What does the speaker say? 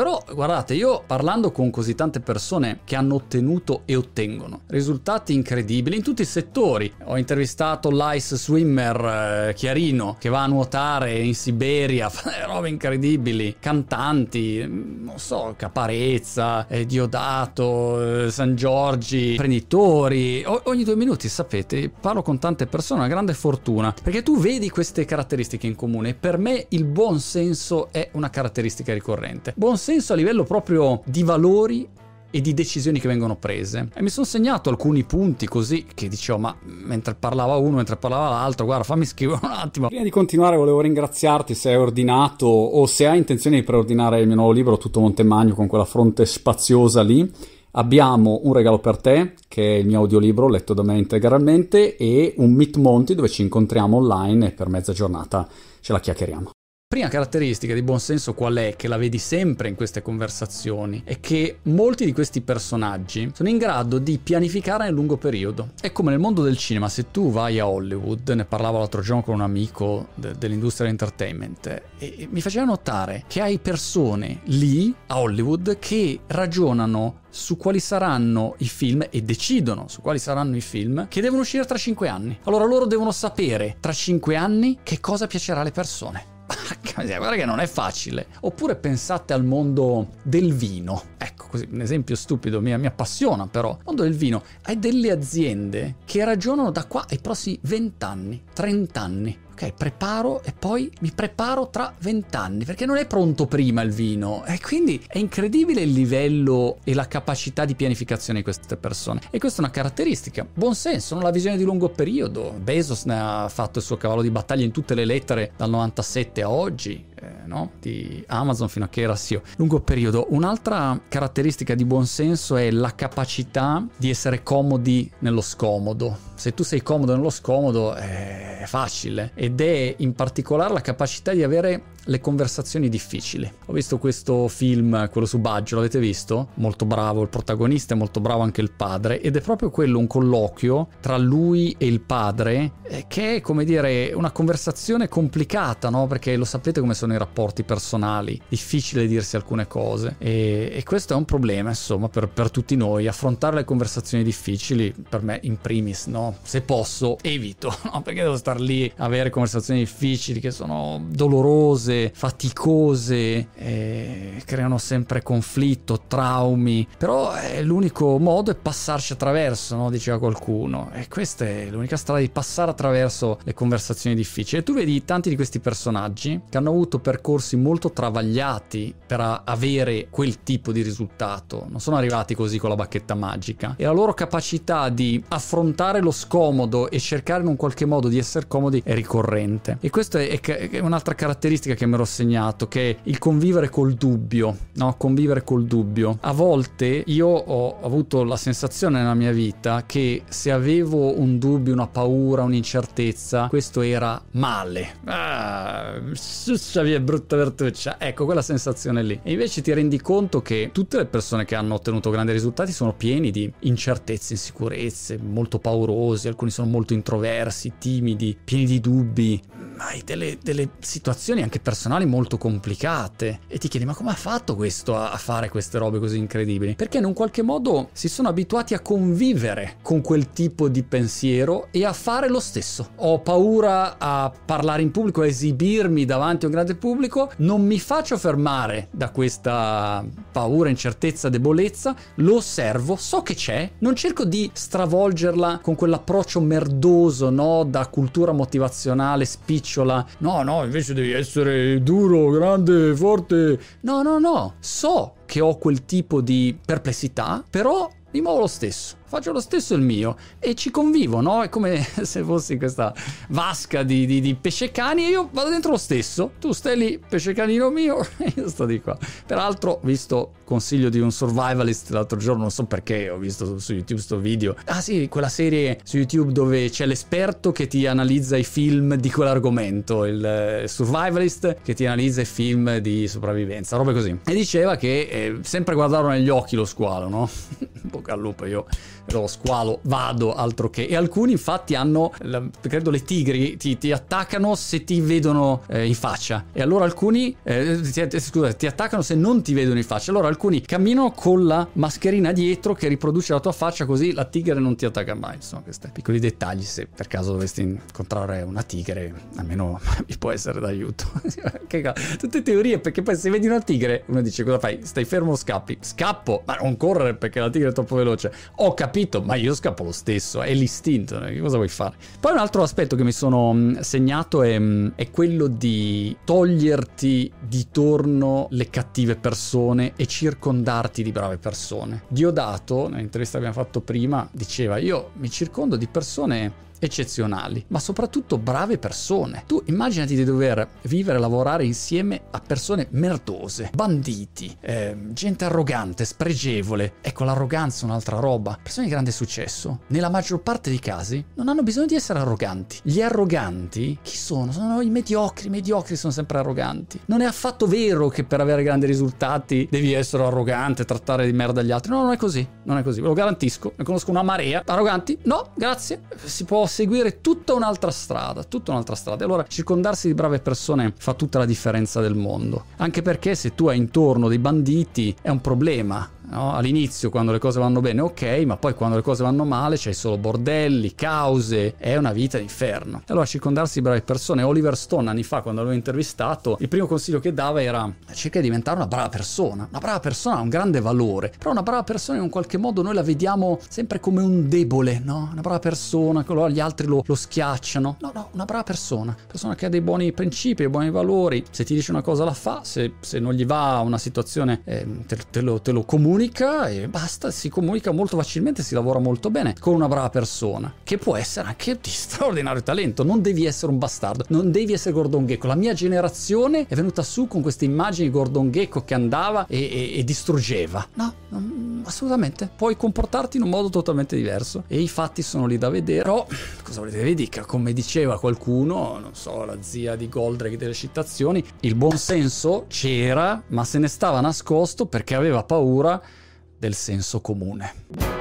Però guardate, io parlando con così tante persone che hanno ottenuto e ottengono risultati incredibili in tutti i settori. Ho intervistato l'ice swimmer eh, Chiarino che va a nuotare in Siberia, fa robe incredibili, cantanti, mm, non so, Caparezza, eh, Diodato, eh, San Giorgi, imprenditori. O- ogni due minuti, sapete, parlo con tante persone, una grande fortuna, perché tu vedi queste caratteristiche in comune. Per me il buon senso è una caratteristica ricorrente. Buon senso a livello proprio di valori e di decisioni che vengono prese. E mi sono segnato alcuni punti così che dicevo, ma mentre parlava uno, mentre parlava l'altro, guarda, fammi scrivere un attimo. Prima di continuare volevo ringraziarti se hai ordinato o se hai intenzione di preordinare il mio nuovo libro Tutto Montemagno con quella fronte spaziosa lì. Abbiamo un regalo per te, che è il mio audiolibro letto da me integralmente, e un Meet Monty dove ci incontriamo online e per mezza giornata ce la chiacchieriamo. Prima caratteristica di buon senso qual è, che la vedi sempre in queste conversazioni, è che molti di questi personaggi sono in grado di pianificare nel lungo periodo. È come nel mondo del cinema, se tu vai a Hollywood, ne parlavo l'altro giorno con un amico de- dell'industria dell'entertainment, e, e mi faceva notare che hai persone lì a Hollywood che ragionano su quali saranno i film e decidono su quali saranno i film che devono uscire tra 5 anni. Allora loro devono sapere tra 5 anni che cosa piacerà alle persone. Guarda che non è facile. Oppure pensate al mondo del vino. Ecco, così un esempio stupido, mi, mi appassiona però. Il mondo del vino. Hai delle aziende che ragionano da qua ai prossimi 20 anni, 30 anni ok, preparo e poi mi preparo tra vent'anni, perché non è pronto prima il vino. E quindi è incredibile il livello e la capacità di pianificazione di queste persone. E questa è una caratteristica. Buon senso, non la visione di lungo periodo. Bezos ne ha fatto il suo cavallo di battaglia in tutte le lettere dal 97 a oggi. Eh, no? di Amazon fino a che era SEO. Lungo periodo. Un'altra caratteristica di buon senso è la capacità di essere comodi nello scomodo. Se tu sei comodo nello scomodo è facile ed è in particolare la capacità di avere le conversazioni difficili. Ho visto questo film, quello su Baggio, l'avete visto? Molto bravo il protagonista, molto bravo anche il padre ed è proprio quello un colloquio tra lui e il padre eh, che è come dire una conversazione complicata, no? Perché lo sapete come sono i rapporti personali, difficile dirsi alcune cose e, e questo è un problema insomma per, per, tutti noi, affrontare le conversazioni difficili per me in primis, no? Se posso evito, no? Perché devo star lì a avere conversazioni difficili che sono dolorose dolorose, faticose, eh, creano sempre conflitto, traumi, però eh, l'unico modo è passarci attraverso, no? diceva qualcuno, e questa è l'unica strada di passare attraverso le conversazioni difficili. E tu vedi tanti di questi personaggi che hanno avuto percorsi molto travagliati per avere quel tipo di risultato, non sono arrivati così con la bacchetta magica, e la loro capacità di affrontare lo scomodo e cercare in un qualche modo di essere comodi è ricorrente. E questa è, è un'altra caratteristica che mi ero segnato, che è il convivere col dubbio, no? Convivere col dubbio. A volte io ho avuto la sensazione nella mia vita che se avevo un dubbio, una paura, un'incertezza, questo era male. Ah, via brutta vertuccia. Ecco, quella sensazione lì. E invece ti rendi conto che tutte le persone che hanno ottenuto grandi risultati sono pieni di incertezze, insicurezze, molto paurosi, alcuni sono molto introversi, timidi, pieni di dubbi. Hai delle, delle situazioni anche personali molto complicate e ti chiedi ma come ha fatto questo a, a fare queste robe così incredibili? Perché in un qualche modo si sono abituati a convivere con quel tipo di pensiero e a fare lo stesso. Ho paura a parlare in pubblico, a esibirmi davanti a un grande pubblico, non mi faccio fermare da questa paura, incertezza, debolezza, lo osservo, so che c'è, non cerco di stravolgerla con quell'approccio merdoso, no, da cultura motivazionale spicciola. No, no, invece devi essere duro, grande, forte. No, no, no. So che ho quel tipo di perplessità, però mi muovo lo stesso faccio lo stesso il mio e ci convivo, no? È come se fossi questa vasca di, di, di pesce cani e io vado dentro lo stesso. Tu stai lì, pesce canino mio, e io sto di qua. Peraltro, visto consiglio di un survivalist l'altro giorno, non so perché, ho visto su, YouTube questo video. Ah sì, quella serie su YouTube dove c'è l'esperto che ti analizza i film di quell'argomento, il eh, survivalist che ti analizza i film di sopravvivenza, robe così. E diceva che eh, sempre guardarlo negli occhi lo squalo, no? Bocca al lupo, io lo squalo, vado, altro che. E alcuni infatti hanno, credo le tigri ti, ti attaccano se ti vedono eh, in faccia. E allora alcuni, eh, ti, scusa, ti attaccano se non ti vedono in faccia. Allora alcuni camminano con la mascherina dietro che riproduce la tua faccia così la tigre non ti attacca mai. Insomma, questi piccoli dettagli. Se per caso dovesti incontrare una tigre, almeno mi può essere d'aiuto. Tutte teorie, perché poi se vedi una tigre, uno dice cosa fai? Stai fermo o scappi? Scappo, ma non correre perché la tigre è troppo veloce. Ho capito, ma io scappo lo stesso, è l'istinto, che cosa vuoi fare? Poi un altro aspetto che mi sono mm, segnato è, mm, è quello di toglierti di torno le cattive persone e circondarti di brave persone. Diodato, nell'intervista che abbiamo fatto prima, diceva io mi circondo di persone eccezionali, ma soprattutto brave persone. Tu immaginati di dover vivere e lavorare insieme a persone merdose, banditi, eh, gente arrogante, spregevole. Ecco, l'arroganza è un'altra roba. Persone di grande successo, nella maggior parte dei casi, non hanno bisogno di essere arroganti. Gli arroganti, chi sono? Sono i mediocri, i mediocri sono sempre arroganti. Non è affatto vero che per avere grandi risultati devi essere arrogante, trattare di merda gli altri. No, non è così, non è così, ve lo garantisco. Ne conosco una marea. Arroganti? No, grazie. Si può seguire tutta un'altra strada, tutta un'altra strada. E allora circondarsi di brave persone fa tutta la differenza del mondo. Anche perché se tu hai intorno dei banditi è un problema No? All'inizio, quando le cose vanno bene, ok, ma poi quando le cose vanno male c'hai solo bordelli, cause, è una vita d'inferno. Allora, circondarsi di brave persone. Oliver Stone anni fa, quando l'avevo intervistato, il primo consiglio che dava era cerca di diventare una brava persona. Una brava persona ha un grande valore, però una brava persona in un qualche modo noi la vediamo sempre come un debole, no? Una brava persona, gli altri lo, lo schiacciano. No, no, una brava persona, persona che ha dei buoni principi, dei buoni valori. Se ti dice una cosa la fa, se, se non gli va una situazione eh, te, te, lo, te lo comunica comunica e basta, si comunica molto facilmente, si lavora molto bene con una brava persona, che può essere anche di straordinario talento, non devi essere un bastardo, non devi essere Gordon Gecko. La mia generazione è venuta su con queste immagini di Gordon Gecko che andava e, e, e distruggeva. No, non, assolutamente, puoi comportarti in un modo totalmente diverso e i fatti sono lì da vedere. Però, cosa volete che vi dica? Come diceva qualcuno, non so, la zia di Goldrake delle citazioni, il buon senso c'era, ma se ne stava nascosto perché aveva paura del senso comune.